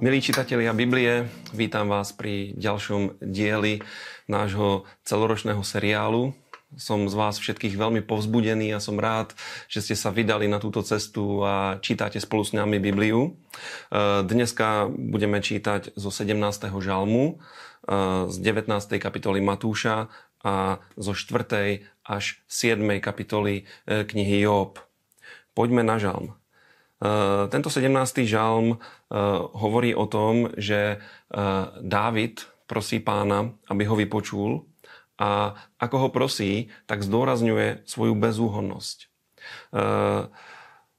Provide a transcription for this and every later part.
Milí čitatelia Biblie, vítam vás pri ďalšom dieli nášho celoročného seriálu. Som z vás všetkých veľmi povzbudený a som rád, že ste sa vydali na túto cestu a čítate spolu s nami Bibliu. E, dneska budeme čítať zo 17. žalmu, e, z 19. kapitoly Matúša a zo 4. až 7. kapitoly e, knihy Job. Poďme na žalm. Tento 17. žalm hovorí o tom, že Dávid prosí pána, aby ho vypočul a ako ho prosí, tak zdôrazňuje svoju bezúhonnosť.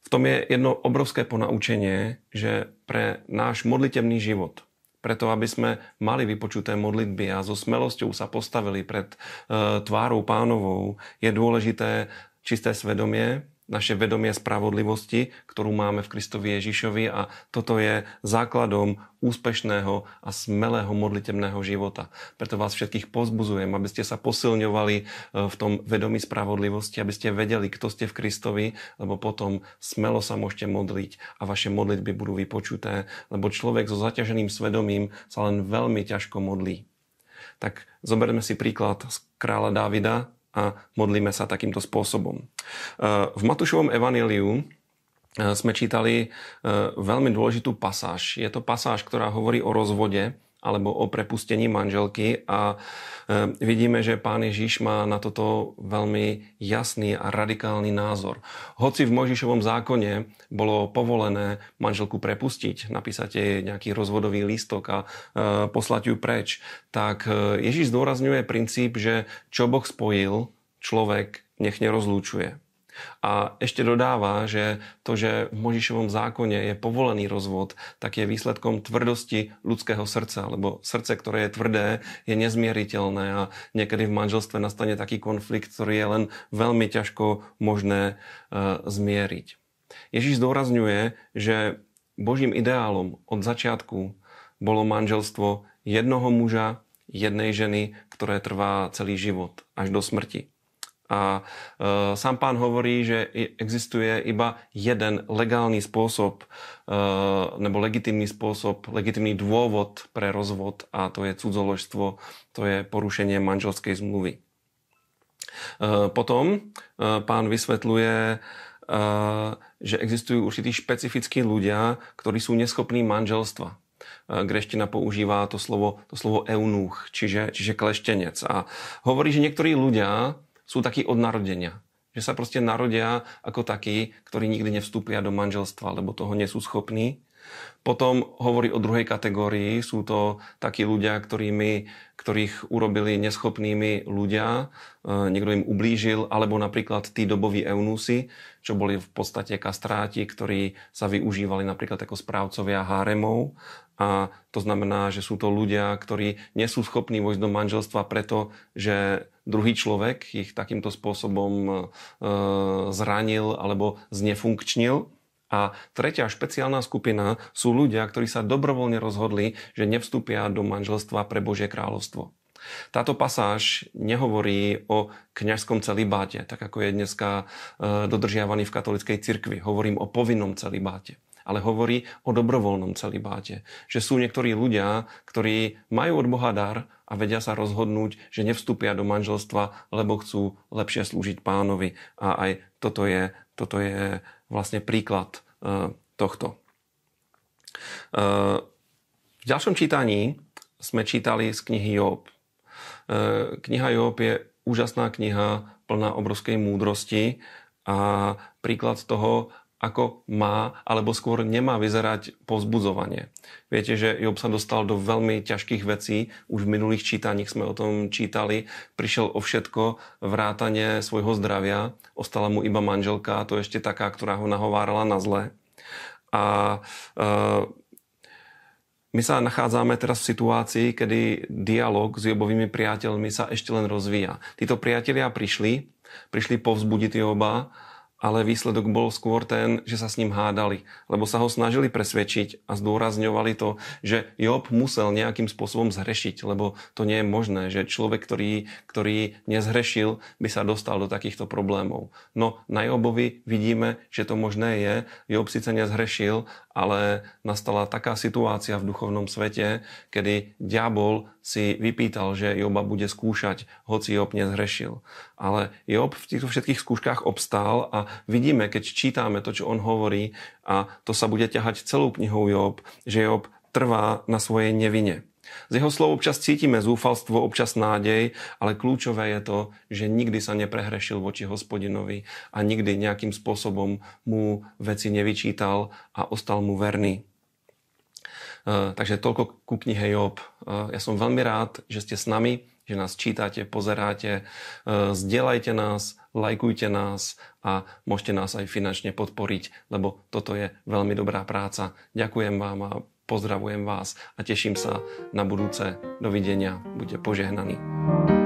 V tom je jedno obrovské ponaučenie, že pre náš modlitevný život, preto aby sme mali vypočuté modlitby a so smelosťou sa postavili pred tvárou pánovou, je dôležité čisté svedomie, naše vedomie spravodlivosti, ktorú máme v Kristovi Ježišovi a toto je základom úspešného a smelého modlitebného života. Preto vás všetkých pozbuzujem, aby ste sa posilňovali e, v tom vedomí spravodlivosti, aby ste vedeli, kto ste v Kristovi, lebo potom smelo sa môžete modliť a vaše modlitby budú vypočuté, lebo človek so zaťaženým svedomím sa len veľmi ťažko modlí. Tak zoberme si príklad z kráľa Dávida, a modlíme sa takýmto spôsobom. E, v Matúšovom evaníliu e, sme čítali e, veľmi dôležitú pasáž. Je to pasáž, ktorá hovorí o rozvode alebo o prepustení manželky a e, vidíme, že pán Ježiš má na toto veľmi jasný a radikálny názor. Hoci v Možišovom zákone bolo povolené manželku prepustiť, napísať jej nejaký rozvodový lístok a e, poslať ju preč, tak e, Ježiš zdôrazňuje princíp, že čo Boh spojil, človek nech nerozlúčuje. A ešte dodáva, že to, že v Možišovom zákone je povolený rozvod, tak je výsledkom tvrdosti ľudského srdca, lebo srdce, ktoré je tvrdé, je nezmieriteľné a niekedy v manželstve nastane taký konflikt, ktorý je len veľmi ťažko možné uh, zmieriť. Ježiš zdôrazňuje, že Božím ideálom od začiatku bolo manželstvo jednoho muža, jednej ženy, ktoré trvá celý život až do smrti. A e, sám pán hovorí, že existuje iba jeden legálny spôsob e, nebo legitimný spôsob, legitimný dôvod pre rozvod a to je cudzoložstvo, to je porušenie manželskej zmluvy. E, potom e, pán vysvetľuje, e, že existujú určití špecifickí ľudia, ktorí sú neschopní manželstva e, greština používa to slovo, to slovo eunuch, čiže, čiže kleštenec. A hovorí, že niektorí ľudia sú takí od narodenia. Že sa proste narodia ako takí, ktorí nikdy nevstúpia do manželstva, lebo toho nie sú schopní. Potom hovorí o druhej kategórii, sú to takí ľudia, ktorými, ktorých urobili neschopnými ľudia, e, niekto im ublížil, alebo napríklad tí doboví eunúsi, čo boli v podstate kastráti, ktorí sa využívali napríklad ako správcovia háremov. A to znamená, že sú to ľudia, ktorí nie sú schopní vojsť do manželstva preto, že druhý človek ich takýmto spôsobom e, zranil alebo znefunkčnil. A tretia špeciálna skupina sú ľudia, ktorí sa dobrovoľne rozhodli, že nevstúpia do manželstva pre Božie kráľovstvo. Táto pasáž nehovorí o kňažskom celibáte, tak ako je dneska e, dodržiavaný v katolickej cirkvi. Hovorím o povinnom celibáte ale hovorí o dobrovoľnom celibáte. Že sú niektorí ľudia, ktorí majú od Boha dar a vedia sa rozhodnúť, že nevstúpia do manželstva, lebo chcú lepšie slúžiť pánovi. A aj toto je, toto je vlastne príklad uh, tohto. Uh, v ďalšom čítaní sme čítali z knihy Job. Uh, kniha Job je úžasná kniha, plná obrovskej múdrosti a príklad toho, ako má, alebo skôr nemá vyzerať povzbudzovanie. Viete, že Job sa dostal do veľmi ťažkých vecí, už v minulých čítaních sme o tom čítali, prišiel o všetko, vrátanie svojho zdravia, ostala mu iba manželka, to ešte taká, ktorá ho nahovárala na zle. A e, my sa nachádzame teraz v situácii, kedy dialog s Jobovými priateľmi sa ešte len rozvíja. Títo priatelia prišli, prišli povzbudiť Joba, ale výsledok bol skôr ten, že sa s ním hádali, lebo sa ho snažili presvedčiť a zdôrazňovali to, že Job musel nejakým spôsobom zhrešiť, lebo to nie je možné, že človek, ktorý, ktorý nezhrešil, by sa dostal do takýchto problémov. No na Jobovi vidíme, že to možné je. Job síce nezhrešil, ale nastala taká situácia v duchovnom svete, kedy diabol si vypýtal, že Joba bude skúšať, hoci Job nezhrešil. Ale Job v týchto všetkých skúškach obstál a vidíme, keď čítame to, čo on hovorí, a to sa bude ťahať celou knihou Job, že Job trvá na svojej nevine. Z jeho slov občas cítime zúfalstvo, občas nádej, ale kľúčové je to, že nikdy sa neprehrešil voči hospodinovi a nikdy nejakým spôsobom mu veci nevyčítal a ostal mu verný. E, takže toľko ku knihe Job. E, ja som veľmi rád, že ste s nami, že nás čítate, pozeráte. E, zdieľajte nás, lajkujte nás a môžete nás aj finančne podporiť, lebo toto je veľmi dobrá práca. Ďakujem vám a pozdravujem vás a teším sa na budúce. Dovidenia, buďte požehnaní.